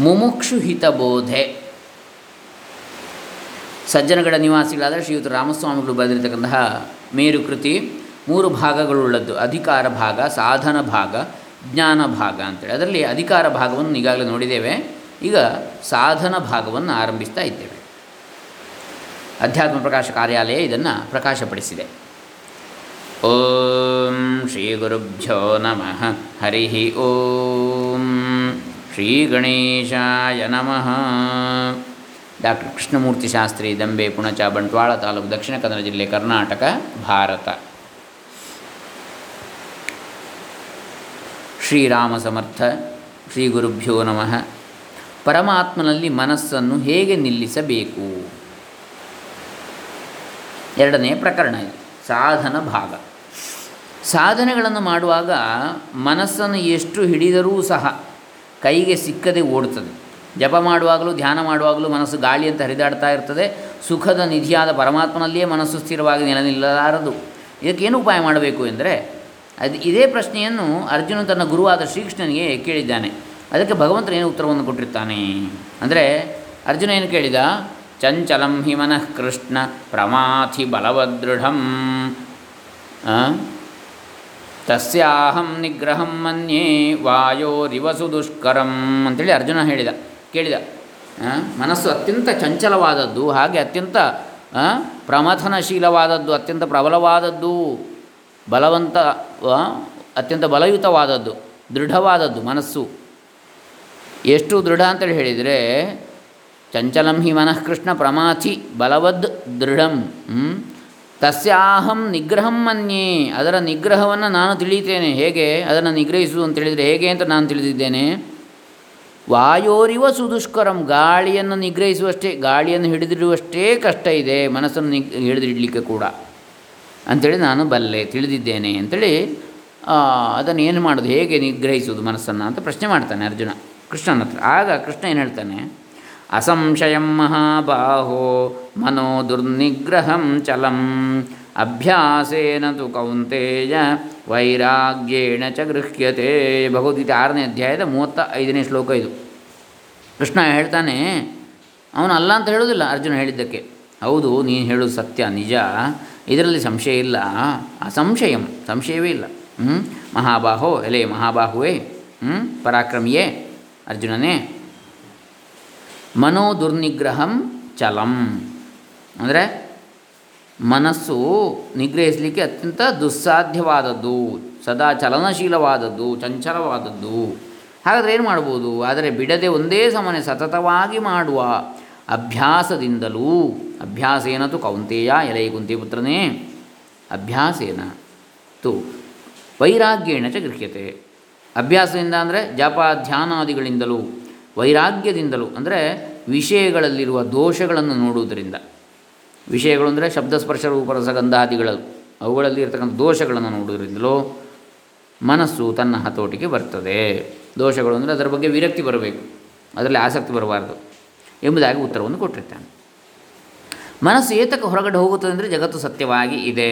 ಮುಮುಕ್ಷು ಹಿತಬೋಧೆ ಸಜ್ಜನಗಡ ನಿವಾಸಿಗಳಾದ ಶ್ರೀಯುತ ರಾಮಸ್ವಾಮಿಗಳು ಬರೆದಿರತಕ್ಕಂತಹ ಮೇರುಕೃತಿ, ಮೂರು ಭಾಗಗಳುಳ್ಳದ್ದು. ಅಧಿಕಾರ ಭಾಗ, ಸಾಧನ ಭಾಗ, ಜ್ಞಾನ ಭಾಗ ಅಂತೇಳಿ. ಅದರಲ್ಲಿ ಅಧಿಕಾರ ಭಾಗವನ್ನು ಈಗಾಗಲೇ ನೋಡಿದ್ದೇವೆ. ಈಗ ಸಾಧನ ಭಾಗವನ್ನು ಆರಂಭಿಸ್ತಾ ಇದ್ದೇವೆ. ಅಧ್ಯಾತ್ಮ ಪ್ರಕಾಶ ಕಾರ್ಯಾಲಯ ಇದನ್ನು ಪ್ರಕಾಶಪಡಿಸಿದೆ. ಓಂ ಶ್ರೀ ಗುರುಭ್ಯೋ ನಮಃ. ಹರಿ ಓಂ. ಶ್ರೀ ಗಣೇಶಾಯ ನಮಃ. ಡಾಕ್ಟರ್ ಕೃಷ್ಣಮೂರ್ತಿ ಶಾಸ್ತ್ರಿ, ದಂಬೆ, ಪುಣಚ, ಬಂಟ್ವಾಳ ತಾಲೂಕು ದಕ್ಷಿಣ ಕನ್ನಡ ಜಿಲ್ಲೆ ಕರ್ನಾಟಕ, ಭಾರತ. ಶ್ರೀರಾಮ ಸಮರ್ಥ, ಶ್ರೀ ಗುರುಭ್ಯೋ ನಮಃ. ಪರಮಾತ್ಮನಲ್ಲಿ ಮನಸ್ಸನ್ನು ಹೇಗೆ ನಿಲ್ಲಿಸಬೇಕು? ಎರಡನೇ ಪ್ರಕರಣ ಇದು, ಸಾಧನ ಭಾಗ. ಸಾಧನೆಗಳನ್ನು ಮಾಡುವಾಗ ಮನಸ್ಸನ್ನು ಎಷ್ಟು ಹಿಡಿದರೂ ಸಹ ಕೈಗೆ ಸಿಕ್ಕದೆ ಓಡುತ್ತದೆ. ಜಪ ಮಾಡುವಾಗಲೂ, ಧ್ಯಾನ ಮಾಡುವಾಗಲೂ ಮನಸ್ಸು ಗಾಳಿ ಅಂತ ಹರಿದಾಡ್ತಾ ಇರ್ತದೆ. ಸುಖದ ನಿಧಿಯಾದ ಪರಮಾತ್ಮನಲ್ಲಿಯೇ ಮನಸ್ಸು ಸ್ಥಿರವಾಗಿ ನೆಲೆ ನಿಲ್ಲಲಾರದು ಇದಕ್ಕೇನು ಉಪಾಯ ಮಾಡಬೇಕು ಎಂದರೆ, ಅದು ಇದೇ ಪ್ರಶ್ನೆಯನ್ನು ಅರ್ಜುನ ತನ್ನ ಗುರುವಾದ ಶ್ರೀಕೃಷ್ಣನಿಗೆ ಕೇಳಿದ್ದಾನೆ. ಅದಕ್ಕೆ ಭಗವಂತನ ಏನು ಉತ್ತರವನ್ನು ಕೊಟ್ಟಿರ್ತಾನೆ? ಅಂದರೆ, ಅರ್ಜುನ ಏನು ಕೇಳಿದ? ಚಂಚಲಂ ಹಿ ಮನಃ ಕೃಷ್ಣ ಪ್ರಮಾಥಿ ಬಲವದೃಢಂ. ತಸ್ಯಾಹಂ ನಿಗ್ರಹಂ ಮನ್ಯೇ ವಾಯೋರಿವಸು ದುಷ್ಕರಂ ಅಂತೇಳಿ ಅರ್ಜುನ ಹೇಳಿದ, ಕೇಳಿದ. ಮನಸ್ಸು ಅತ್ಯಂತ ಚಂಚಲವಾದದ್ದು, ಹಾಗೆ ಅತ್ಯಂತ ಪ್ರಮಥನಶೀಲವಾದದ್ದು, ಅತ್ಯಂತ ಪ್ರಬಲವಾದದ್ದು, ಬಲವಂತ ಅತ್ಯಂತ ಬಲಯುತವಾದದ್ದು, ದೃಢವಾದದ್ದು ಮನಸ್ಸು. ಎಷ್ಟು ದೃಢ ಅಂತೇಳಿ ಹೇಳಿದರೆ, ಚಂಚಲಂ ಹಿ ಮನಃಕೃಷ್ಣ ಪ್ರಮಾಥಿ ಬಲವದ್ ದೃಢಂ ತಸ್ಯಾಹಂ ನಿಗ್ರಹಂ ಮನ್ಯೇ. ಅದರ ನಿಗ್ರಹವನ್ನು ನಾನು ತಿಳಿಯುತ್ತೇನೆ. ಹೇಗೆ? ಅದನ್ನು ನಿಗ್ರಹಿಸುವುದು ಅಂತ ಹೇಳಿದರೆ ಹೇಗೆ ಅಂತ ನಾನು ತಿಳಿದಿದ್ದೇನೆ. ವಾಯೋರಿವ ಸುದುಷ್ಕರಂ. ಗಾಳಿಯನ್ನು ನಿಗ್ರಹಿಸುವಷ್ಟೇ, ಗಾಳಿಯನ್ನು ಹಿಡಿದಿಡುವಷ್ಟೇ ಕಷ್ಟ ಇದೆ. ಮನಸ್ಸನ್ನು ನಿಗ್, ಹಿಡಿದಿಡಲಿಕ್ಕೆ ಕೂಡ. ಅಂಥೇಳಿ ನಾನು ಬಲ್ಲೆ, ತಿಳಿದಿದ್ದೇನೆ ಅಂಥೇಳಿ ಅದನ್ನು ಏನು ಮಾಡೋದು? ಹೇಗೆ ನಿಗ್ರಹಿಸೋದು ಮನಸ್ಸನ್ನು ಅಂತ ಪ್ರಶ್ನೆ ಮಾಡ್ತಾನೆ ಅರ್ಜುನ ಕೃಷ್ಣನ ಹತ್ರ. ಆಗ ಕೃಷ್ಣ ಏನು ಹೇಳ್ತಾನೆ? ಅಸಂಶಯಂ ಮಹಾಬಾಹೋ ಮನೋ ದುರ್ನಿಗ್ರಹಂ ಚಲಂ ಅಭ್ಯಾಸೇನ ತು ಕೌಂತೆಯ ವೈರಾಗ್ಯೇಣ ಚ ಗೃಹ್ಯತೆ ಭಗವದ್ಗೀತೆ ಆರನೇ ಅಧ್ಯಾಯದ ಮೂವತ್ತ ಐದನೇ ಶ್ಲೋಕ ಇದು. ಕೃಷ್ಣ ಹೇಳ್ತಾನೆ, ಅವನು ಅಲ್ಲ ಅಂತ ಹೇಳೋದಿಲ್ಲ ಅರ್ಜುನ ಹೇಳಿದ್ದಕ್ಕೆ. ಹೌದು, ನೀನು ಹೇಳೋದು ಸತ್ಯ, ನಿಜ. ಇದರಲ್ಲಿ ಸಂಶಯ ಇಲ್ಲ. ಅಸಂಶಯಂ, ಸಂಶಯವೇ ಇಲ್ಲ. ಹ್ಞೂ ಮಹಾಬಾಹೋ, ಎಲೆ ಮಹಾಬಾಹುವೇ ಹ್ಞೂ ಪರಾಕ್ರಮಿಯೇ, ಅರ್ಜುನನೇ. ಮನೋ ದುರ್ನಿಗ್ರಹಂ ಚಲಂ. ಅಂದರೆ ಮನಸ್ಸು ನಿಗ್ರಹಿಸಲಿಕ್ಕೆ ಅತ್ಯಂತ ದುಸ್ಸಾಧ್ಯವಾದದ್ದು, ಸದಾ ಚಲನಶೀಲವಾದದ್ದು, ಚಂಚಲವಾದದ್ದು. ಹಾಗಾದರೆ ಏನು ಮಾಡ್ಬೋದು? ಆದರೆ ಬಿಡದೆ ಒಂದೇ ಸಮನೆ ಸತತವಾಗಿ ಮಾಡುವ ಅಭ್ಯಾಸದಿಂದಲೂ ಅಭ್ಯಾಸೇನ ತು ಕೌಂತೆಯ ಎಲೈ ಕುಂತಿ ಪುತ್ರನೇ, ಅಭ್ಯಾಸೇನ ತು ವೈರಾಗ್ಯೇಣ ಚ ಗೃಹ್ಯತೆ. ಅಭ್ಯಾಸದಿಂದ ಅಂದರೆ ಜಪ ಧ್ಯಾನಾದಿಗಳಿಂದಲೂ ವೈರಾಗ್ಯದಿಂದಲೂ, ಅಂದರೆ ವಿಷಯಗಳಲ್ಲಿರುವ ದೋಷಗಳನ್ನು ನೋಡುವುದರಿಂದ. ವಿಷಯಗಳು ಅಂದರೆ ಶಬ್ದಸ್ಪರ್ಶ ರೂಪರಸಗಂಧಾದಿಗಳು ಅವುಗಳಲ್ಲಿ ಇರತಕ್ಕಂಥ ದೋಷಗಳನ್ನು ನೋಡುವುದರಿಂದಲೂ ಮನಸ್ಸು ತನ್ನ ಹತೋಟಿಗೆ ಬರ್ತದೆ. ದೋಷಗಳು ಅಂದರೆ ಅದರ ಬಗ್ಗೆ ವಿರಕ್ತಿ ಬರಬೇಕು, ಅದರಲ್ಲಿ ಆಸಕ್ತಿ ಬರಬಾರ್ದು ಎಂಬುದಾಗಿ ಉತ್ತರವನ್ನು ಕೊಟ್ಟಿರ್ತಾನೆ. ಮನಸ್ಸು ಏತಕ್ಕೆ ಹೊರಗಡೆ ಹೋಗುತ್ತದೆ ಅಂದರೆ ಜಗತ್ತು ಸತ್ಯವಾಗಿ ಇದೆ.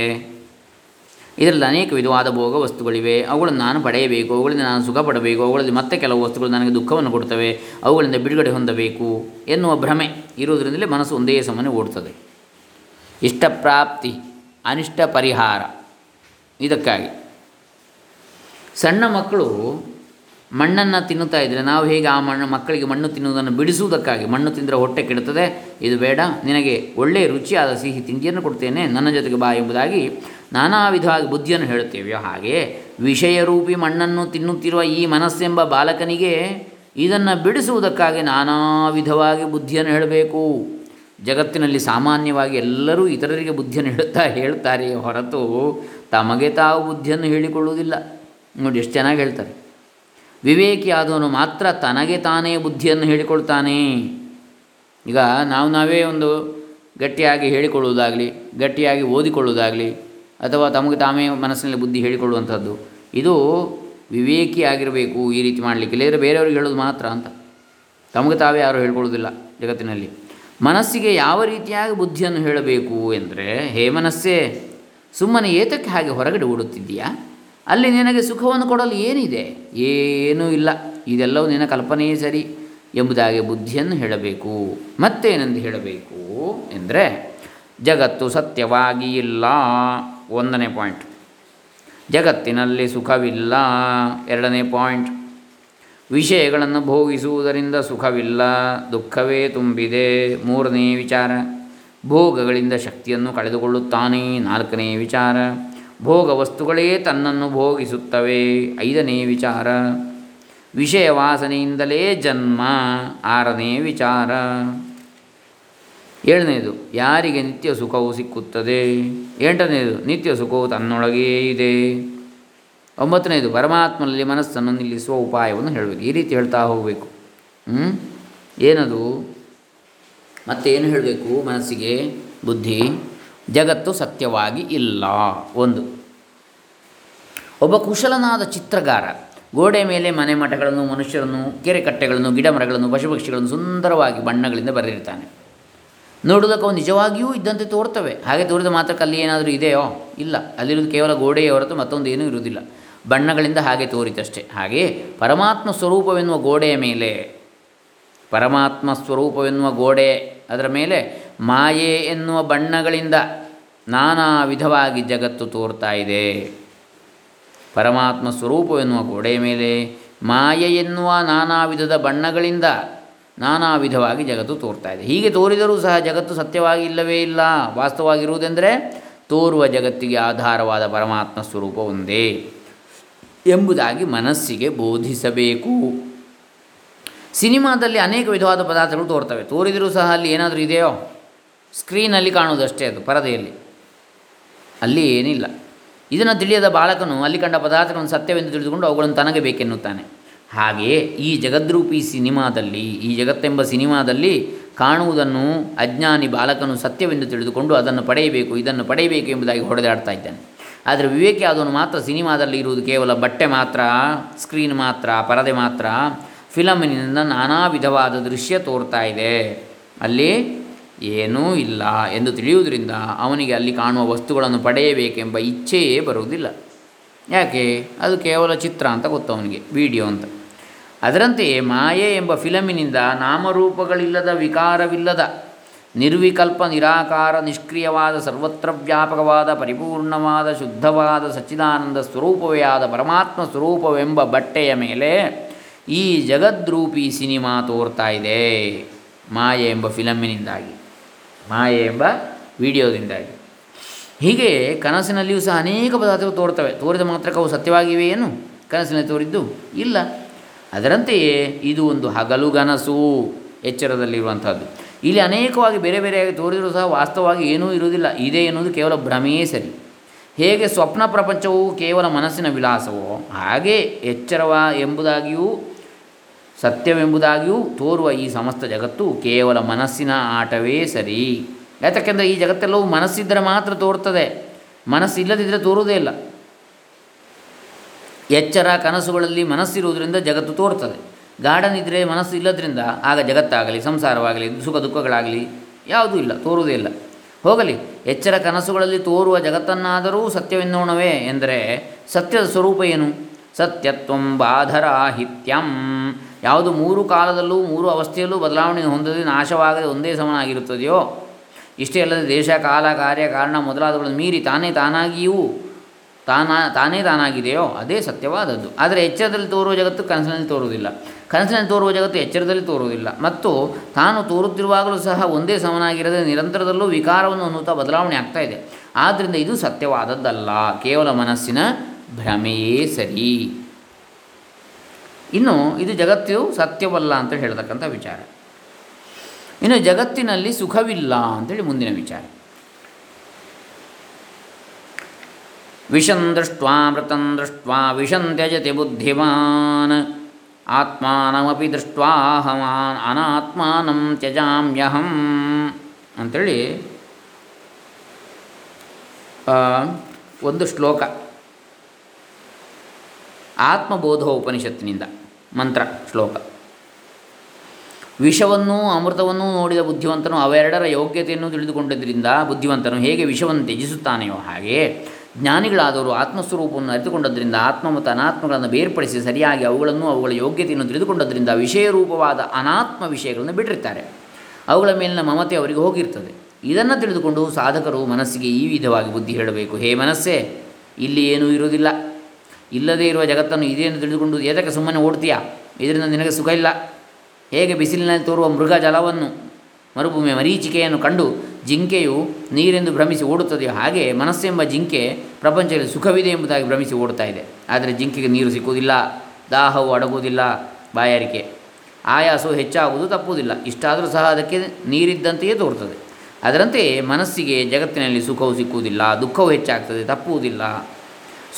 ಇದರಲ್ಲಿ ಅನೇಕ ವಿಧವಾದ ಭೋಗ ವಸ್ತುಗಳಿವೆ. ಅವುಗಳನ್ನು ನಾನು ಪಡೆಯಬೇಕು. ಅವುಗಳಿಂದ ನಾನು ಸುಖ ಪಡಬೇಕು ಅವುಗಳಲ್ಲಿ ಮತ್ತೆ ಕೆಲವು ವಸ್ತುಗಳು ನನಗೆ ದುಃಖವನ್ನು ಕೊಡ್ತವೆ ಅವುಗಳಿಂದ ಬಿಡುಗಡೆ ಹೊಂದಬೇಕು ಎನ್ನುವ ಭ್ರಮೆ ಇರುವುದರಿಂದಲೇ ಮನಸ್ಸು ಒಂದೇ ಸಮನೆ ಓಡ್ತದೆ ಇಷ್ಟಪ್ರಾಪ್ತಿ ಅನಿಷ್ಟ ಪರಿಹಾರ ಇದಕ್ಕಾಗಿ. ಸಣ್ಣ ಮಕ್ಕಳು ಮಣ್ಣನ್ನು ತಿನ್ನುತ್ತಾ ಇದ್ದರೆ ನಾವು ಹೇಗೆ ಆ ಮಣ್ಣು ಮಕ್ಕಳಿಗೆ ಮಣ್ಣು ತಿನ್ನುವುದನ್ನು ಬಿಡಿಸುವುದಕ್ಕಾಗಿ ಮಣ್ಣು ತಿಂದರೆ ಹೊಟ್ಟೆ ಕೆಡುತ್ತದೆ? ಇದು ಬೇಡ. ನಿನಗೆ ಒಳ್ಳೆಯ ರುಚಿಯಾದ ಸಿಹಿ ತಿಂಡಿಯನ್ನು ಕೊಡ್ತೇನೆ. ನನ್ನ ಜೊತೆಗೆ ಬಾ ಎಂಬುದಾಗಿ ನಾನಾ ವಿಧವಾಗಿ ಬುದ್ಧಿಯನ್ನು ಹೇಳುತ್ತೇವೆ. ಹಾಗೆ ವಿಷಯರೂಪಿ ಮಣ್ಣನ್ನು ತಿನ್ನುತ್ತಿರುವ ಈ ಮನಸ್ಸೆಂಬ ಬಾಲಕನಿಗೆ ಇದನ್ನು ಬಿಡಿಸುವುದಕ್ಕಾಗಿ ನಾನಾ ವಿಧವಾಗಿ ಬುದ್ಧಿಯನ್ನು ಹೇಳಬೇಕು. ಜಗತ್ತಿನಲ್ಲಿ ಸಾಮಾನ್ಯವಾಗಿ ಎಲ್ಲರೂ ಇತರರಿಗೆ ಬುದ್ಧಿಯನ್ನು ಹೇಳುತ್ತಾ ಹೇಳ್ತಾರೆ ಹೊರತು ತಮಗೆ ತಾವು ಬುದ್ಧಿಯನ್ನು ಹೇಳಿಕೊಳ್ಳುವುದಿಲ್ಲ. ನೋಡಿ, ಎಷ್ಟು ಚೆನ್ನಾಗಿ ಹೇಳ್ತಾರೆ. ವಿವೇಕಿಯಾದವನು ಮಾತ್ರ ತನಗೆ ತಾನೇ ಬುದ್ಧಿಯನ್ನು ಹೇಳಿಕೊಳ್ತಾನೆ. ಈಗ ನಾವು ನಾವೇ ಒಂದು ಗಟ್ಟಿಯಾಗಿ ಹೇಳಿಕೊಳ್ಳುವುದಾಗಲಿ, ಗಟ್ಟಿಯಾಗಿ ಓದಿಕೊಳ್ಳುವುದಾಗಲಿ, ಅಥವಾ ತಮಗೆ ತಾಮೇ ಮನಸ್ಸಿನಲ್ಲಿ ಬುದ್ಧಿ ಹೇಳಿಕೊಳ್ಳುವಂಥದ್ದು, ಇದು ವಿವೇಕಿ ಆಗಿರಬೇಕು ಈ ರೀತಿ ಮಾಡಲಿಕ್ಕೆ. ಇಲ್ಲದ್ರೆ ಬೇರೆಯವ್ರಿಗೆ ಹೇಳೋದು ಮಾತ್ರ ಅಂತ. ತಮಗೆ ತಾವೇ ಯಾರೂ ಹೇಳ್ಕೊಳ್ಳೋದಿಲ್ಲ ಜಗತ್ತಿನಲ್ಲಿ. ಮನಸ್ಸಿಗೆ ಯಾವ ರೀತಿಯಾಗಿ ಬುದ್ಧಿಯನ್ನು ಹೇಳಬೇಕು ಎಂದರೆ, ಹೇ ಮನಸ್ಸೇ, ಸುಮ್ಮನೆ ಏತಕ್ಕೆ ಹಾಗೆ ಹೊರಗಡೆ ಓಡುತ್ತಿದ್ದೀಯಾ? ಅಲ್ಲಿ ನಿನಗೆ ಸುಖವನ್ನು ಕೊಡಲು ಏನಿದೆ? ಏನೂ ಇಲ್ಲ. ಇದೆಲ್ಲವೂ ನಿನ್ನ ಕಲ್ಪನೆಯೇ ಸರಿ ಎಂಬುದಾಗಿ ಬುದ್ಧಿಯನ್ನು ಹೇಳಬೇಕು. ಮತ್ತೇನೆಂದು ಹೇಳಬೇಕು ಎಂದರೆ, ಜಗತ್ತು ಸತ್ಯವಾಗಿ ಇಲ್ಲ. ಒಂದನೇ ಪಾಯಿಂಟ್. ಜಗತ್ತಿನಲ್ಲಿ ಸುಖವಿಲ್ಲ. ಎರಡನೇ ಪಾಯಿಂಟ್. ವಿಷಯಗಳನ್ನು ಭೋಗಿಸುವುದರಿಂದ ಸುಖವಿಲ್ಲ. ದುಃಖವೇ ತುಂಬಿದೆ. ಮೂರನೇ ವಿಚಾರ. ಭೋಗಗಳಿಂದ ಶಕ್ತಿಯನ್ನು ಕಳೆದುಕೊಳ್ಳುತ್ತಾನೆ. ನಾಲ್ಕನೇ ವಿಚಾರ. ಭೋಗ ವಸ್ತುಗಳೇ ತನ್ನನ್ನು ಭೋಗಿಸುತ್ತವೆ. ಐದನೇ ವಿಚಾರ. ವಿಷಯ ವಾಸನೆಯಿಂದಲೇ ಜನ್ಮ. ಆರನೇ ವಿಚಾರ. ಏಳನೇದು, ಯಾರಿಗೆ ನಿತ್ಯ ಸುಖವು ಸಿಕ್ಕುತ್ತದೆ? ಎಂಟನೇದು, ನಿತ್ಯ ಸುಖವು ತನ್ನೊಳಗೇ ಇದೆ. ಒಂಬತ್ತನೇದು, ಪರಮಾತ್ಮನಲ್ಲಿ ಮನಸ್ಸನ್ನು ನಿಲ್ಲಿಸುವ ಉಪಾಯವನ್ನು ಹೇಳಬೇಕು ಈ ರೀತಿ ಹೇಳ್ತಾ ಹೋಗಬೇಕು. ಏನದು? ಮತ್ತೇನು ಹೇಳಬೇಕು ಮನಸ್ಸಿಗೆ? ಬುದ್ಧಿ? ಜಗತ್ತು ಸತ್ಯವಾಗಿ ಇಲ್ಲ. ಒಂದು. ಒಬ್ಬ ಕುಶಲನಾದ ಚಿತ್ರಗಾರ ಗೋಡೆ ಮೇಲೆ ಮನೆ ಮಠಗಳನ್ನು, ಮನುಷ್ಯರನ್ನು ಕೆರೆ ಕಟ್ಟೆಗಳನ್ನು ಗಿಡ ಮರಗಳನ್ನು ಪಶುಪಕ್ಷಿಗಳನ್ನು ಸುಂದರವಾಗಿ ಬಣ್ಣಗಳಿಂದ ಬರೆದಿರ್ತಾನೆ. ನೋಡುವುದಕ್ಕೆ ಅವು ನಿಜವಾಗಿಯೂ ಇದ್ದಂತೆ ತೋರ್ತವೆ ಹಾಗೆ ತೋರಿದ ಮಾತ್ರಕ್ಕೆ ಅಲ್ಲಿ ಏನಾದರೂ ಇದೆಯೋ? ಇಲ್ಲ. ಅಲ್ಲಿರುವುದು ಕೇವಲ ಗೋಡೆಯ ಹೊರತು ಮತ್ತೊಂದು ಏನೂ ಇರುವುದಿಲ್ಲ. ಬಣ್ಣಗಳಿಂದ ಹಾಗೆ ತೋರಿತಷ್ಟೇ. ಹಾಗೆಯೇ ಪರಮಾತ್ಮ ಸ್ವರೂಪವೆನ್ನುವ ಗೋಡೆಯ ಮೇಲೆ ಪರಮಾತ್ಮ ಸ್ವರೂಪವೆನ್ನುವ ಗೋಡೆ ಅದರ ಮೇಲೆ ಮಾಯೆ ಎನ್ನುವ ಬಣ್ಣಗಳಿಂದ ನಾನಾ ವಿಧವಾಗಿ ಜಗತ್ತು ತೋರ್ತಾ ಇದೆ. ಪರಮಾತ್ಮ ಸ್ವರೂಪವೆನ್ನುವ ಗೋಡೆಯ ಮೇಲೆ ಮಾಯೆ ಎನ್ನುವ ನಾನಾ ವಿಧದ ಬಣ್ಣಗಳಿಂದ ನಾನಾ ವಿಧವಾಗಿ ಜಗತ್ತು ತೋರ್ತಾ ಇದೆ. ಹೀಗೆ ತೋರಿದರೂ ಸಹ ಜಗತ್ತು ಸತ್ಯವಾಗಿ ಇಲ್ಲವೇ ಇಲ್ಲ. ವಾಸ್ತವವಾಗಿರುವುದೆಂದರೆ ತೋರುವ ಜಗತ್ತಿಗೆ ಆಧಾರವಾದ ಪರಮಾತ್ಮ ಸ್ವರೂಪ ಒಂದೇ ಎಂಬುದಾಗಿ ಮನಸ್ಸಿಗೆ ಬೋಧಿಸಬೇಕು. ಸಿನಿಮಾದಲ್ಲಿ ಅನೇಕ ವಿಧವಾದ ಪದಾರ್ಥಗಳು ತೋರ್ತವೆ. ತೋರಿದರೂ ಸಹ ಅಲ್ಲಿ ಏನಾದರೂ ಇದೆಯೋ? ಸ್ಕ್ರೀನಲ್ಲಿ ಕಾಣುವುದಷ್ಟೇ ಅದು, ಪರದೆಯಲ್ಲಿ. ಅಲ್ಲಿ ಏನಿಲ್ಲ. ಇದನ್ನು ತಿಳಿಯದ ಬಾಲಕನು ಅಲ್ಲಿ ಕಂಡ ಪದಾರ್ಥಗಳನ್ನು ಸತ್ಯವೆಂದು ತಿಳಿದುಕೊಂಡು ಅವುಗಳನ್ನು ತನಗೆ ಬೇಕೆನ್ನುತ್ತಾನೆ. ಹಾಗೆಯೇ ಈ ಜಗದ್ರೂಪಿ ಸಿನಿಮಾದಲ್ಲಿ, ಈ ಜಗತ್ತೆಂಬ ಸಿನಿಮಾದಲ್ಲಿ ಕಾಣುವುದನ್ನು ಅಜ್ಞಾನಿ ಬಾಲಕನು ಸತ್ಯವೆಂದು ತಿಳಿದುಕೊಂಡು ಅದನ್ನು ಪಡೆಯಬೇಕು, ಇದನ್ನು ಪಡೆಯಬೇಕು ಎಂಬುದಾಗಿ ಹೊಡೆದಾಡ್ತಾ ಇದ್ದಾನೆ. ಆದರೆ ವಿವೇಕಿ ಆದವನು ಮಾತ್ರ ಸಿನಿಮಾದಲ್ಲಿ ಇರುವುದು ಕೇವಲ ಬಟ್ಟೆ ಮಾತ್ರ, ಸ್ಕ್ರೀನ್ ಮಾತ್ರ, ಪರದೆ ಮಾತ್ರ ಫಿಲಮಿನಿಂದ ನಾನಾ ವಿಧವಾದ ದೃಶ್ಯ ತೋರ್ತಾ ಇದೆ. ಅಲ್ಲಿ ಏನೂ ಇಲ್ಲ ಎಂದು ತಿಳಿಯುವುದರಿಂದ ಅವನಿಗೆ ಅಲ್ಲಿ ಕಾಣುವ ವಸ್ತುಗಳನ್ನು ಪಡೆಯಬೇಕೆಂಬ ಇಚ್ಛೆಯೇ ಬರುವುದಿಲ್ಲ. ಯಾಕೆ? ಅದು ಕೇವಲ ಚಿತ್ರ ಅಂತ ಗೊತ್ತು ಅವನಿಗೆ, ವಿಡಿಯೋ ಅಂತ. ಅದರಂತೆಯೇ ಮಾಯೆ ಎಂಬ ಫಿಲಮಿನಿಂದ ನಾಮರೂಪಗಳಿಲ್ಲದ ವಿಕಾರವಿಲ್ಲದ, ನಿರ್ವಿಕಲ್ಪ ನಿರಾಕಾರ ನಿಷ್ಕ್ರಿಯವಾದ ಸರ್ವತ್ರ ವ್ಯಾಪಕವಾದ ಪರಿಪೂರ್ಣವಾದ ಶುದ್ಧವಾದ ಸಚ್ಚಿದಾನಂದ ಸ್ವರೂಪವೇ ಆದ ಪರಮಾತ್ಮ ಸ್ವರೂಪವೆಂಬ ಬಟ್ಟೆಯ ಮೇಲೆ ಈ ಜಗದ್ರೂಪಿ ಸಿನಿಮಾ ತೋರ್ತಾ ಇದೆ. ಮಾಯೆ ಎಂಬ ಫಿಲಮ್ಮಿನಿಂದಾಗಿ. ಮಾಯೆ ಎಂಬ ವಿಡಿಯೋದಿಂದಾಗಿ. ಹೀಗೆ ಕನಸಿನಲ್ಲಿಯೂ ಸಹ ಅನೇಕ ಪದಾರ್ಥಗಳು ತೋರ್ತವೆ. ತೋರಿದ ಮಾತ್ರಕ್ಕೆ ಅವು ಸತ್ಯವಾಗಿವೆಯೇನು ಕನಸಿನಲ್ಲಿ ತೋರಿದ್ದು ಇಲ್ಲ. ಅದರಂತೆಯೇ ಇದು ಒಂದು ಹಗಲುಗನಸು ಎಚ್ಚರದಲ್ಲಿರುವಂಥದ್ದು. ಇಲ್ಲಿ ಅನೇಕವಾಗಿ ಬೇರೆ ಬೇರೆಯಾಗಿ ತೋರಿದರೂ ಸಹ ವಾಸ್ತವವಾಗಿ ಏನೂ ಇರುವುದಿಲ್ಲ. ಇದೆ ಎನ್ನುವುದು ಕೇವಲ ಭ್ರಮೆಯೇ ಸರಿ. ಹೇಗೆ ಸ್ವಪ್ನ ಪ್ರಪಂಚವು ಕೇವಲ ಮನಸ್ಸಿನ ವಿಲಾಸವೋ ಹಾಗೆ ಎಚ್ಚರವ ಎಂಬುದಾಗಿಯೂ ಸತ್ಯವೆಂಬುದಾಗಿಯೂ ತೋರುವ ಈ ಸಮಸ್ತ ಜಗತ್ತು ಕೇವಲ ಮನಸ್ಸಿನ ಆಟವೇ ಸರಿ. ಯಾತಕ್ಕೆಂದರೆ ಈ ಜಗತ್ತೆಲ್ಲವೂ ಮನಸ್ಸಿದ್ದರೆ ಮಾತ್ರ ತೋರ್ತದೆ. ಮನಸ್ಸಿಲ್ಲದಿದ್ದರೆ ತೋರುವುದೇ ಇಲ್ಲ. ಎಚ್ಚರ ಕನಸುಗಳಲ್ಲಿ ಮನಸ್ಸಿರುವುದರಿಂದ ಜಗತ್ತು ತೋರ್ತದೆ. ಗಾರ್ಡನ್ ಇದ್ದರೆ ಮನಸ್ಸು ಇಲ್ಲದ್ರಿಂದ ಆಗ ಜಗತ್ತಾಗಲಿ, ಸಂಸಾರವಾಗಲಿ, ಸುಖ ದುಃಖಗಳಾಗಲಿ ಯಾವುದೂ ಇಲ್ಲ, ತೋರುವುದೇ ಇಲ್ಲ. ಹೋಗಲಿ, ಎಚ್ಚರ ಕನಸುಗಳಲ್ಲಿ ತೋರುವ ಜಗತ್ತನ್ನಾದರೂ ಸತ್ಯವೆನ್ನೋಣವೇ ಎಂದರೆ ಸತ್ಯದ ಸ್ವರೂಪ ಏನು? ಸತ್ಯತ್ವಂ ಬಾಧರಾಹಿತ್ಯಂ. ಯಾವುದು ಮೂರು ಕಾಲದಲ್ಲೂ, ಮೂರು ಅವಸ್ಥೆಯಲ್ಲೂ ಬದಲಾವಣೆ ಹೊಂದದೆ ನಾಶವಾಗದೆ ಒಂದೇ ಸಮನಾಗಿರುತ್ತದೆಯೋ? ಇಷ್ಟೇ ಅಲ್ಲದೆ ದೇಶ, ಕಾಲ, ಕಾರ್ಯ, ಕಾರಣ ಮೊದಲಾದವುಗಳನ್ನು ಮೀರಿ ತಾನೇ ತಾನಾಗಿಯೂ, ತಾನಾ, ತಾನೇ ತಾನಾಗಿದೆಯೋ? ಅದೇ ಸತ್ಯವಾದದ್ದು. ಆದರೆ ಎಚ್ಚರದಲ್ಲಿ ತೋರುವ ಜಗತ್ತು ಕನಸಿನಲ್ಲಿ ತೋರುವುದಿಲ್ಲ. ಕನಸಿನಲ್ಲಿ ತೋರುವ ಜಗತ್ತು ಎಚ್ಚರದಲ್ಲಿ ತೋರುವುದಿಲ್ಲ. ಮತ್ತು ತಾನು ತೋರುತ್ತಿರುವಾಗಲೂ ಸಹ ಒಂದೇ ಸಮನಾಗಿರದೆ ನಿರಂತರದಲ್ಲೂ ವಿಕಾರವನ್ನು ಅನ್ನುತ್ತಾ ಬದಲಾವಣೆ ಆಗ್ತಾ ಇದೆ. ಆದ್ದರಿಂದ ಇದು ಸತ್ಯವಾದದ್ದಲ್ಲ. ಕೇವಲ ಮನಸ್ಸಿನ ಭ್ರಮೆಯೇ ಸರಿ. ಇನ್ನು ಇದು ಜಗತ್ತು ಸತ್ಯವಲ್ಲ ಅಂತ ಹೇಳ್ತಕ್ಕಂಥ ವಿಚಾರ. ಇನ್ನು ಜಗತ್ತಿನಲ್ಲಿ ಸುಖವಿಲ್ಲ ಅಂತೇಳಿ ಮುಂದಿನ ವಿಚಾರ. ವಿಷಂ ದೃಷ್ಟ್ವಾ, ಮೃತಂ ದೃಷ್ಟ್ವಾ, ವಿಷಂ ತ್ಯಜತಿ ಬುದ್ಧಿಮಾನ್, ಆತ್ಮಾನಮಪಿ ದೃಷ್ಟ್ವಾಹಮಾನ್ ಅನಾತ್ಮಾನಂ ತ್ಯಜಾಮ್ಯಹಂ ಅಂಥೇಳಿ ಒಂದು ಶ್ಲೋಕ. ಆತ್ಮಬೋಧ ಉಪನಿಷತ್ತಿನಿಂದ. ಮಂತ್ರ, ಶ್ಲೋಕ. ವಿಷವನ್ನೂ ಅಮೃತವನ್ನು ನೋಡಿದ ಬುದ್ಧಿವಂತನು ಅವೆರಡರ ಯೋಗ್ಯತೆಯನ್ನು ತಿಳಿದುಕೊಂಡಿದ್ದರಿಂದ ಬುದ್ಧಿವಂತನು ಹೇಗೆ ವಿಷವನ್ನು ತ್ಯಜಿಸುತ್ತಾನೆಯೋ ಹಾಗೆಯೇ ಜ್ಞಾನಿಗಳಾದವರು ಆತ್ಮಸ್ವರೂಪವನ್ನು ಅರಿತುಕೊಂಡದ್ರಿಂದ ಆತ್ಮ ಮತ್ತು ಅನಾತ್ಮಗಳನ್ನು ಬೇರ್ಪಡಿಸಿ ಸರಿಯಾಗಿ ಅವುಗಳನ್ನು ಅವುಗಳ ಯೋಗ್ಯತೆಯನ್ನು ತಿಳಿದುಕೊಂಡದ್ರಿಂದ ವಿಷಯ ರೂಪವಾದ ಅನಾತ್ಮ ವಿಷಯಗಳನ್ನು ಬಿಟ್ಟಿರ್ತಾರೆ. ಅವುಗಳ ಮೇಲಿನ ಮಮತೆ ಅವರಿಗೆ ಹೋಗಿರ್ತದೆ. ಇದನ್ನು ತಿಳಿದುಕೊಂಡು ಸಾಧಕರು ಮನಸ್ಸಿಗೆ ಈ ವಿಧವಾಗಿ ಬುದ್ಧಿ ಹೇಳಬೇಕು. ಹೇ ಮನಸ್ಸೇ, ಇಲ್ಲಿ ಏನೂ ಇರುವುದಿಲ್ಲ. ಇಲ್ಲದೇ ಇರುವ ಜಗತ್ತನ್ನು ಇದೇನು ತಿಳಿದುಕೊಂಡು ಏತಕ್ಕೆ ಸುಮ್ಮನೆ ಓಡ್ತೀಯಾ? ಇದರಿಂದ ನಿನಗೆ ಸುಖ ಇಲ್ಲ. ಹೇಗೆ ಬಿಸಿಲಿನಲ್ಲಿ ತೋರುವ ಮೃಗ ಜಲವನ್ನು, ಮರುಭೂಮಿಯ ಮರೀಚಿಕೆಯನ್ನು ಕಂಡು ಜಿಂಕೆಯು ನೀರೆಂದು ಭ್ರಮಿಸಿ ಓಡುತ್ತದೆಯೋ ಹಾಗೆ ಮನಸ್ಸೆಂಬ ಜಿಂಕೆ ಪ್ರಪಂಚದಲ್ಲಿ ಸುಖವಿದೆ ಎಂಬುದಾಗಿ ಭ್ರಮಿಸಿ ಓಡುತ್ತಾ ಇದೆ. ಆದರೆ ಜಿಂಕೆಗೆ ನೀರು ಸಿಕ್ಕುವುದಿಲ್ಲ, ದಾಹವು ಅಡಗುವುದಿಲ್ಲ, ಬಾಯಾರಿಕೆ. ಆಯಾಸವು ಹೆಚ್ಚಾಗುವುದು ತಪ್ಪುವುದಿಲ್ಲ. ಇಷ್ಟಾದರೂ ಸಹ ಅದಕ್ಕೆ ನೀರಿದ್ದಂತೆಯೇ ತೋರುತ್ತದೆ. ಅದರಂತೆ ಮನಸ್ಸಿಗೆ ಜಗತ್ತಿನಲ್ಲಿ ಸುಖವು ಸಿಕ್ಕುವುದಿಲ್ಲ, ದುಃಖವು ಹೆಚ್ಚಾಗ್ತದೆ, ತಪ್ಪುವುದಿಲ್ಲ.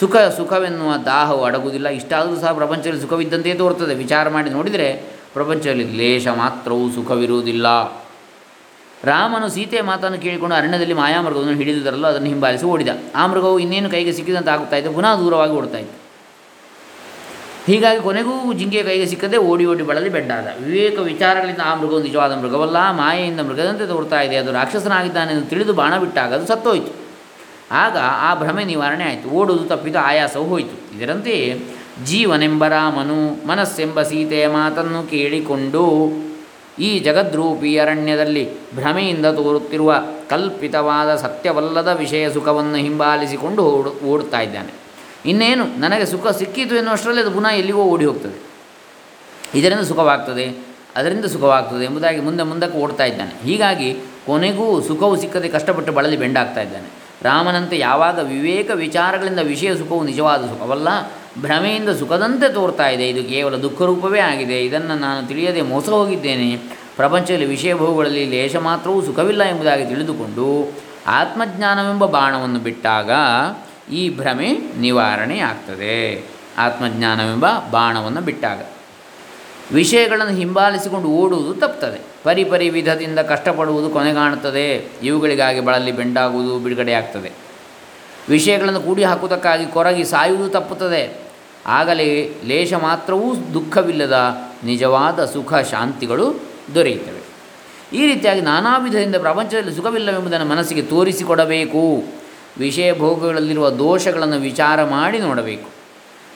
ಸುಖ ಸುಖವೆನ್ನುವ ದಾಹವು ಅಡಗುವುದಿಲ್ಲ. ಇಷ್ಟಾದರೂ ಸಹ ಪ್ರಪಂಚದಲ್ಲಿ ಸುಖವಿದ್ದಂತೆಯೇ ತೋರುತ್ತದೆ. ವಿಚಾರ ಮಾಡಿ ನೋಡಿದರೆ ಪ್ರಪಂಚದಲ್ಲಿ ಲೇಷ ಮಾತ್ರವೂ ಸುಖವಿರುವುದಿಲ್ಲ. ರಾಮನು ಸೀತೆಯ ಮಾತನ್ನು ಕೇಳಿಕೊಂಡು ಅರಣ್ಯದಲ್ಲಿ ಮಾಯಾಮೃಗವನ್ನು ಹಿಡಿದುದರಲ್ಲೂ ಅದನ್ನು ಹಿಂಬಾಲಿಸಿ ಓಡಿದ. ಆ ಮೃಗವು ಇನ್ನೇನು ಕೈಗೆ ಸಿಕ್ಕಿದಂತೆ ಆಗುತ್ತಾ ಇದೆ? ಪುನಃ ದೂರವಾಗಿ ಓಡ್ತಾ ಇತ್ತು. ಹೀಗಾಗಿ ಕೊನೆಗೂ ಜಿಂಕೆಯ ಕೈಗೆ ಸಿಕ್ಕದೆ ಓಡಿ ಓಡಿ ಬಳಲಿ ಬೆಡ್ಡಾದ ವಿವೇಕ ವಿಚಾರಗಳಿಂದ ಆ ಮೃಗವು ನಿಜವಾದ ಮೃಗವಲ್ಲ, ಮಾಯೆಯಿಂದ ಮೃಗದಂತೆ ತೋರ್ತಾ ಇದೆ. ಅದು ರಾಕ್ಷಸನಾಗಿದ್ದಾನೆಂದು ತಿಳಿದು ಬಾಣ ಬಿಟ್ಟಾಗ ಅದು ಸತ್ತೋಯಿತು. ಆಗ ಆ ಭ್ರಮೆ ನಿವಾರಣೆ ಆಯಿತು. ಓಡುವುದು ತಪ್ಪಿತು, ಆಯಾಸವು ಹೋಯಿತು. ಇದರಂತೆಯೇ ಜೀವನೆಂಬ ರಾಮನು ಮನಸ್ಸೆಂಬ ಸೀತೆಯ ಮಾತನ್ನು ಕೇಳಿಕೊಂಡು ಈ ಜಗದ್ರೂಪಿ ಅರಣ್ಯದಲ್ಲಿ ಭ್ರಮೆಯಿಂದ ತೋರುತ್ತಿರುವ ಕಲ್ಪಿತವಾದ ಸತ್ಯವಲ್ಲದ ವಿಷಯ ಸುಖವನ್ನು ಹಿಂಬಾಲಿಸಿಕೊಂಡು ಓಡು, ಓಡುತ್ತಾ ಇದ್ದಾನೆ. ಇನ್ನೇನು? ನನಗೆ ಸುಖ ಸಿಕ್ಕಿತು ಎನ್ನುವಷ್ಟರಲ್ಲಿ ಅದು ಪುನಃ ಎಲ್ಲಿಗೋ ಓಡಿ ಹೋಗ್ತದೆ. ಇದರಿಂದ ಸುಖವಾಗ್ತದೆ, ಅದರಿಂದ ಸುಖವಾಗ್ತದೆ ಎಂಬುದಾಗಿ ಮುಂದೆ ಮುಂದಕ್ಕೆ ಓಡ್ತಾ ಇದ್ದಾನೆ. ಹೀಗಾಗಿ ಕೊನೆಗೂ ಸುಖವು ಸಿಕ್ಕದೆ ಕಷ್ಟಪಟ್ಟು ಬಳಲಿ ಬೆಂಡಾಗ್ತಾ ಇದ್ದಾನೆ. ರಾಮನಂತೆ ಯಾವಾಗ ವಿವೇಕ ವಿಚಾರಗಳಿಂದ ವಿಷಯ ಸುಖವು ನಿಜವಾದ ಸುಖವಲ್ಲ ಭ್ರಮೆಯಿಂದ ಸುಖದಂತೆ ತೋರ್ತಾ ಇದೆ. ಇದು ಕೇವಲ ದುಃಖ ರೂಪವೇ ಆಗಿದೆ. ಇದನ್ನು ನಾನು ತಿಳಿಯದೆ ಮೋಸ ಹೋಗಿದ್ದೇನೆ. ಪ್ರಪಂಚದಲ್ಲಿ ವಿಷಯ ಭೋಗಗಳಲ್ಲಿ ಲೇಷ ಮಾತ್ರವೂ ಸುಖವಿಲ್ಲ ಎಂಬುದಾಗಿ ತಿಳಿದುಕೊಂಡು ಆತ್ಮಜ್ಞಾನವೆಂಬ ಬಾಣವನ್ನು ಬಿಟ್ಟಾಗ ಈ ಭ್ರಮೆ ನಿವಾರಣೆ ಆಗ್ತದೆ. ಆತ್ಮಜ್ಞಾನವೆಂಬ ಬಾಣವನ್ನು ಬಿಟ್ಟಾಗ. ವಿಷಯಗಳನ್ನು ಹಿಂಬಾಲಿಸಿಕೊಂಡು ಓಡುವುದು ತಪ್ತದೆ. ಪರಿ ಪರಿ ವಿಧದಿಂದ ಕಷ್ಟಪಡುವುದು ಕೊನೆಗಾಣುತ್ತದೆ. ಇವುಗಳಿಗಾಗಿ ಬಳಲಿ ಬೆಂಡಾಗುವುದು ಬಿಡುಗಡೆಯಾಗ್ತದೆ. ವಿಷಯಗಳನ್ನು ಕೂಡಿ ಹಾಕುವುದಕ್ಕಾಗಿ ಕೊರಗಿ ಸಾಯುವುದು ತಪ್ಪುತ್ತದೆ. ಆಗಲೇ ಲೇಷ ಮಾತ್ರವೂ ದುಃಖವಿಲ್ಲದ ನಿಜವಾದ ಸುಖ ಶಾಂತಿಗಳು ದೊರೆಯುತ್ತವೆ. ಈ ರೀತಿಯಾಗಿ ನಾನಾ ವಿಧದಿಂದ ಪ್ರಪಂಚದಲ್ಲಿ ಸುಖವಿಲ್ಲವೆಂಬುದನ್ನು ಮನಸ್ಸಿಗೆ ತೋರಿಸಿಕೊಡಬೇಕು. ವಿಷಯ ಭೋಗಗಳಲ್ಲಿರುವ ದೋಷಗಳನ್ನು ವಿಚಾರ ಮಾಡಿ ನೋಡಬೇಕು.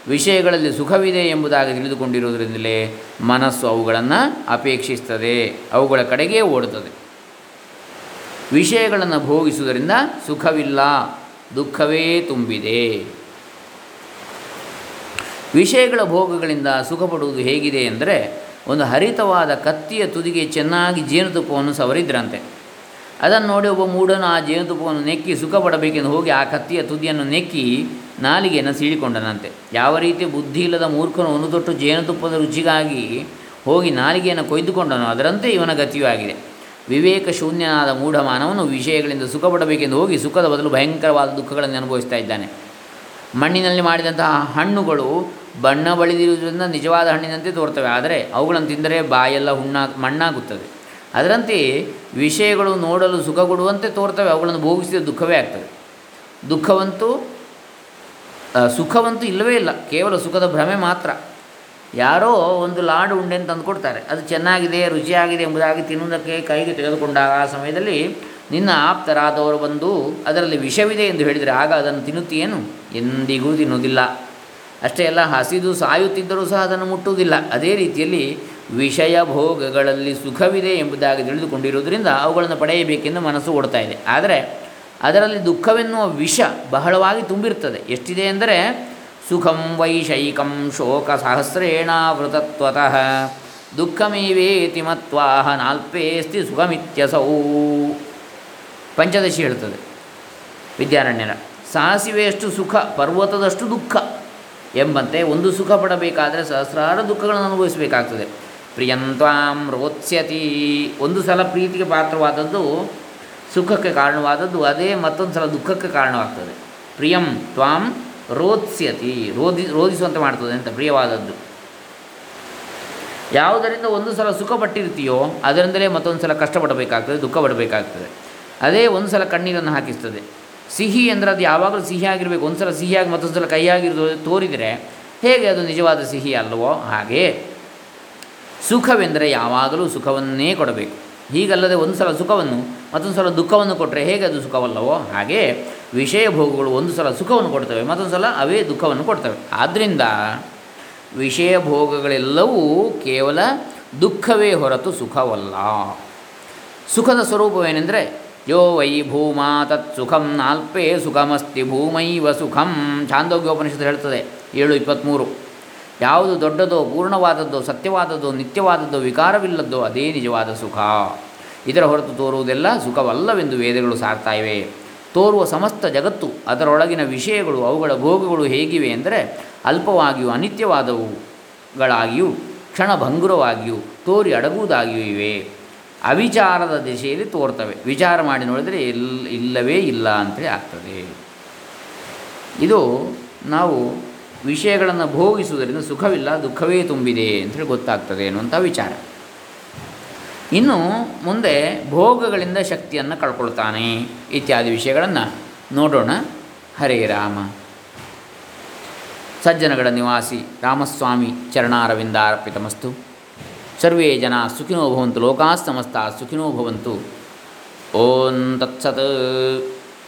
ವಿಷಯಗಳಲ್ಲಿ ಸುಖವಿದೆ ಎಂಬುದಾಗಿ ತಿಳಿದುಕೊಂಡಿರುವುದರಿಂದಲೇ ಮನಸ್ಸು ಅವುಗಳನ್ನು ಅಪೇಕ್ಷಿಸ್ತದೆ ಅವುಗಳ ಕಡೆಗೇ ಓಡುತ್ತದೆ. ವಿಷಯಗಳನ್ನು ಭೋಗಿಸುವುದರಿಂದ ಸುಖವಿಲ್ಲ, ದುಃಖವೇ ತುಂಬಿದೆ. ವಿಷಯಗಳ ಭೋಗಗಳಿಂದ ಸುಖ ಪಡುವುದು ಹೇಗಿದೆ ಎಂದರೆ ಒಂದು ಹರಿತವಾದ ಕತ್ತಿಯ ತುದಿಗೆ ಚೆನ್ನಾಗಿ ಜೇನುತುಪ್ಪವನ್ನು ಸವರಿದ್ರಂತೆ. ಅದನ್ನು ನೋಡಿ ಒಬ್ಬ ಮೂಢನು ಆ ಜೇನುತುಪ್ಪವನ್ನು ನೆಕ್ಕಿ ಸುಖ ಪಡಬೇಕೆಂದು ಹೋಗಿ ಆ ಕತ್ತಿಯ ತುದಿಯನ್ನು ನೆಕ್ಕಿ ನಾಲಿಗೆಯನ್ನು ಸೀಳಿಕೊಂಡನಂತೆ. ಯಾವ ರೀತಿ ಬುದ್ಧಿ ಇಲ್ಲದ ಮೂರ್ಖನು ಒಂದು ತೊಟ್ಟು ಜೇನುತುಪ್ಪದ ರುಚಿಗಾಗಿ ಹೋಗಿ ನಾಲಿಗೆಯನ್ನು ಕೊಯ್ದುಕೊಂಡನು ಅದರಂತೆ ಇವನ ಗತಿಯೂ ಆಗಿದೆ. ವಿವೇಕ ಶೂನ್ಯನಾದ ಮೂಢ ಮಾನವನು ವಿಷಯಗಳಿಂದ ಸುಖ ಪಡಬೇಕೆಂದು ಹೋಗಿ ಸುಖದ ಬದಲು ಭಯಂಕರವಾದ ದುಃಖಗಳನ್ನು ಅನುಭವಿಸ್ತಾ ಇದ್ದಾನೆ. ಮಣ್ಣಿನಲ್ಲಿ ಮಾಡಿದಂತಹ ಹಣ್ಣುಗಳು ಬಣ್ಣ ಬಳಿದಿರುವುದರಿಂದ ನಿಜವಾದ ಹಣ್ಣಿನಂತೆ ತೋರ್ತವೆ. ಆದರೆ ಅವುಗಳನ್ನು ತಿಂದರೆ ಬಾಯೆಲ್ಲ ಹುಣ್ಣಾ ಮಣ್ಣಾಗುತ್ತದೆ. ಅದರಂತೆಯೇ ವಿಷಯಗಳು ನೋಡಲು ಸುಖ ಕೊಡುವಂತೆ ತೋರ್ತವೆ, ಅವುಗಳನ್ನು ಭೋಗಿಸಿದ ದುಃಖವೇ ಆಗ್ತದೆ. ದುಃಖವಂತೂ ಸುಖವಂತೂ ಇಲ್ಲವೇ ಇಲ್ಲ, ಕೇವಲ ಸುಖದ ಭ್ರಮೆ ಮಾತ್ರ. ಯಾರೋ ಒಂದು ಲಾಡು ಉಂಡೆ ಅಂತ ತಂದುಕೊಡ್ತಾರೆ, ಅದು ಚೆನ್ನಾಗಿದೆ, ರುಚಿಯಾಗಿದೆ ಎಂಬುದಾಗಿ ತಿನ್ನುವುದಕ್ಕೆ ಕೈಗೆ ತೆಗೆದುಕೊಂಡಾಗ ಆ ಸಮಯದಲ್ಲಿ ನಿನ್ನ ಆಪ್ತರಾದವರು ಬಂದು ಅದರಲ್ಲಿ ವಿಷವಿದೆ ಎಂದು ಹೇಳಿದರೆ ಆಗ ಅದನ್ನು ತಿನ್ನುತ್ತೀಯೇನು? ಎಂದಿಗೂ ತಿನ್ನುವುದಿಲ್ಲ. ಅಷ್ಟೇ ಅಲ್ಲ, ಹಸಿದು ಸಾಯುತ್ತಿದ್ದರೂ ಸಹ ಅದನ್ನು ಮುಟ್ಟುವುದಿಲ್ಲ. ಅದೇ ರೀತಿಯಲ್ಲಿ ವಿಷಯ ಭೋಗಗಳಲ್ಲಿ ಸುಖವಿದೆ ಎಂಬುದಾಗಿ ತಿಳಿದುಕೊಂಡಿರುವುದರಿಂದ ಅವುಗಳನ್ನು ಪಡೆಯಬೇಕೆಂದು ಮನಸ್ಸು ಓಡ್ತಾ ಇದೆ. ಆದರೆ ಅದರಲ್ಲಿ ದುಃಖವೆನ್ನುವ ವಿಷ ಬಹಳವಾಗಿ ತುಂಬಿರುತ್ತದೆ. ಎಷ್ಟಿದೆ ಎಂದರೆ ಸುಖಂ ವೈಷಯಿಕಂ ಶೋಕ ಸಹಸ್ರೇಣಾವೃತತ್ವತಃ ದುಃಖಮೇವೇತಿ ಮತ್ವಾಹ ನಾಲ್ಪೇಸ್ತಿ ಸುಖಮಿತ್ಯಸೌ. ಪಂಚದಶಿ ಹೇಳ್ತದೆ ವಿದ್ಯಾರಣ್ಯರ, ಸಾಸಿವೆಯಷ್ಟು ಸುಖ, ಪರ್ವತದಷ್ಟು ದುಃಖ ಎಂಬಂತೆ ಒಂದು ಸುಖ ಪಡಬೇಕಾದರೆ ಸಹಸ್ರಾರು ದುಃಖಗಳನ್ನು ಅನುಭವಿಸಬೇಕಾಗ್ತದೆ. ಪ್ರಿಯಂತ್ವಾಂ ರೋತ್ಸ್ಯತಿ. ಒಂದು ಸಲ ಪ್ರೀತಿಗೆ ಪಾತ್ರವಾದದ್ದು, ಸುಖಕ್ಕೆ ಕಾರಣವಾದದ್ದು, ಅದೇ ಮತ್ತೊಂದು ಸಲ ದುಃಖಕ್ಕೆ ಕಾರಣವಾಗ್ತದೆ. ಪ್ರಿಯಂ ತ್ವಾಂ ರೋತ್ಸ್ಯತಿ. ರೋಧಿ ರೋಧಿಸುವಂತೆ ಮಾಡ್ತದೆ ಅಂತ ಪ್ರಿಯವಾದದ್ದು. ಯಾವುದರಿಂದ ಒಂದು ಸಲ ಸುಖ ಪಟ್ಟಿರ್ತೀಯೋ ಅದರಿಂದಲೇ ಮತ್ತೊಂದು ಸಲ ಕಷ್ಟಪಡಬೇಕಾಗ್ತದೆ ದುಃಖ ಪಡಬೇಕಾಗ್ತದೆ ಅದೇ ಒಂದು ಸಲ ಕಣ್ಣೀರನ್ನು ಹಾಕಿಸ್ತದೆ. ಸಿಹಿ ಅಂದರೆ ಅದು ಯಾವಾಗಲೂ ಸಿಹಿಯಾಗಿರಬೇಕು ಒಂದು ಸಲ ಸಿಹಿಯಾಗಿ ಮತ್ತೊಂದು ಸಲ ಕೈಯಾಗಿರೋದು ತೋರಿದರೆ ಹೇಗೆ ಅದು ನಿಜವಾದ ಸಿಹಿ ಅಲ್ಲವೋ ಹಾಗೆ. ಸುಖವೆಂದರೆ ಯಾವಾಗಲೂ ಸುಖವನ್ನೇ ಕೊಡಬೇಕು. ಹೀಗಲ್ಲದೆ ಒಂದು ಸಲ ಸುಖವನ್ನು ಮತ್ತೊಂದು ಸಲ ದುಃಖವನ್ನು ಕೊಟ್ಟರೆ ಹೇಗೆ ಅದು ಸುಖವಲ್ಲವೋ ಹಾಗೆ ವಿಷಯ ಭೋಗಗಳು ಒಂದು ಸಲ ಸುಖವನ್ನು ಕೊಡ್ತವೆ, ಮತ್ತೊಂದು ಸಲ ಅವೇ ದುಃಖವನ್ನು ಕೊಡ್ತವೆ. ಆದ್ದರಿಂದ ವಿಷಯ ಭೋಗಗಳೆಲ್ಲವೂ ಕೇವಲ ದುಃಖವೇ ಹೊರತು ಸುಖವಲ್ಲ. ಸುಖದ ಸ್ವರೂಪವೇನೆಂದರೆ, ಯೋ ವೈ ಭೂಮಾ ತತ್ ಸುಖಂ ನಾಲ್ಪೇ ಸುಖಮಸ್ತಿ ಭೂಮೈವ ಸುಖಂ. ಛಾಂದೋಗ್ಯೋಪನಿಷತ್ತು ಹೇಳ್ತದೆ, ಏಳು ಇಪ್ಪತ್ತ್ಮೂರು. ಯಾವುದು ದೊಡ್ಡದೋ, ಪೂರ್ಣವಾದದ್ದೋ, ಸತ್ಯವಾದದ್ದೋ, ನಿತ್ಯವಾದದ್ದೋ, ವಿಕಾರವಿಲ್ಲದ್ದೋ, ಅದೇ ನಿಜವಾದ ಸುಖ. ಇದರ ಹೊರತು ತೋರುವುದೆಲ್ಲ ಸುಖವಲ್ಲವೆಂದು ವೇದಗಳು ಸಾರ್ತಾ ಇವೆ. ತೋರುವ ಸಮಸ್ತ ಜಗತ್ತು, ಅದರೊಳಗಿನ ವಿಷಯಗಳು, ಅವುಗಳ ಭೋಗಗಳು ಹೇಗಿವೆ ಅಂದರೆ ಅಲ್ಪವಾಗಿಯೂ ಅನಿತ್ಯವಾದವುಗಳಾಗಿಯೂ, ಕ್ಷಣಭಂಗುರವಾಗಿಯೂ, ತೋರಿ ಅಡಗುವುದಾಗಿಯೂ ಇವೆ. ಅವಿಚಾರದ ದಿಶೆಯಲ್ಲಿ ತೋರ್ತವೆ. ವಿಚಾರ ಮಾಡಿ ನೋಡಿದರೆ ಇಲ್ಲ ಇಲ್ಲವೇ ಇಲ್ಲ ಅಂತೇಳಿ ಆಗ್ತದೆ. ಇದು ನಾವು ವಿಷಯಗಳನ್ನು ಭೋಗಿಸುವುದರಿಂದ ಸುಖವಿಲ್ಲ, ದುಃಖವೇ ತುಂಬಿದೆ ಅಂತೇಳಿ ಗೊತ್ತಾಗ್ತದೆ ಅನ್ನುವಂಥ ವಿಚಾರ. ಇನ್ನು ಮುಂದೆ ಭೋಗಗಳಿಂದ ಶಕ್ತಿಯನ್ನು ಕಳ್ಕೊಳ್ತಾನೆ ಇತ್ಯಾದಿ ವಿಷಯಗಳನ್ನು ನೋಡೋಣ. ಹರೇ ರಾಮ. ಸಜ್ಜನಗಳ ನಿವಾಸಿ ರಾಮಸ್ವಾಮಿ ಚರಣಾರವಿಂದಾರ್ಪಿತಮಸ್ತು ಸರ್ವೇ ಜನ ಸುಖಿನೋ ಭವಂತು, ಲೋಕಾಸ್ತಮಸ್ತಾ ಸುಖಿನೋ ಭವಂತು. ಓಂ ತತ್ಸತ್.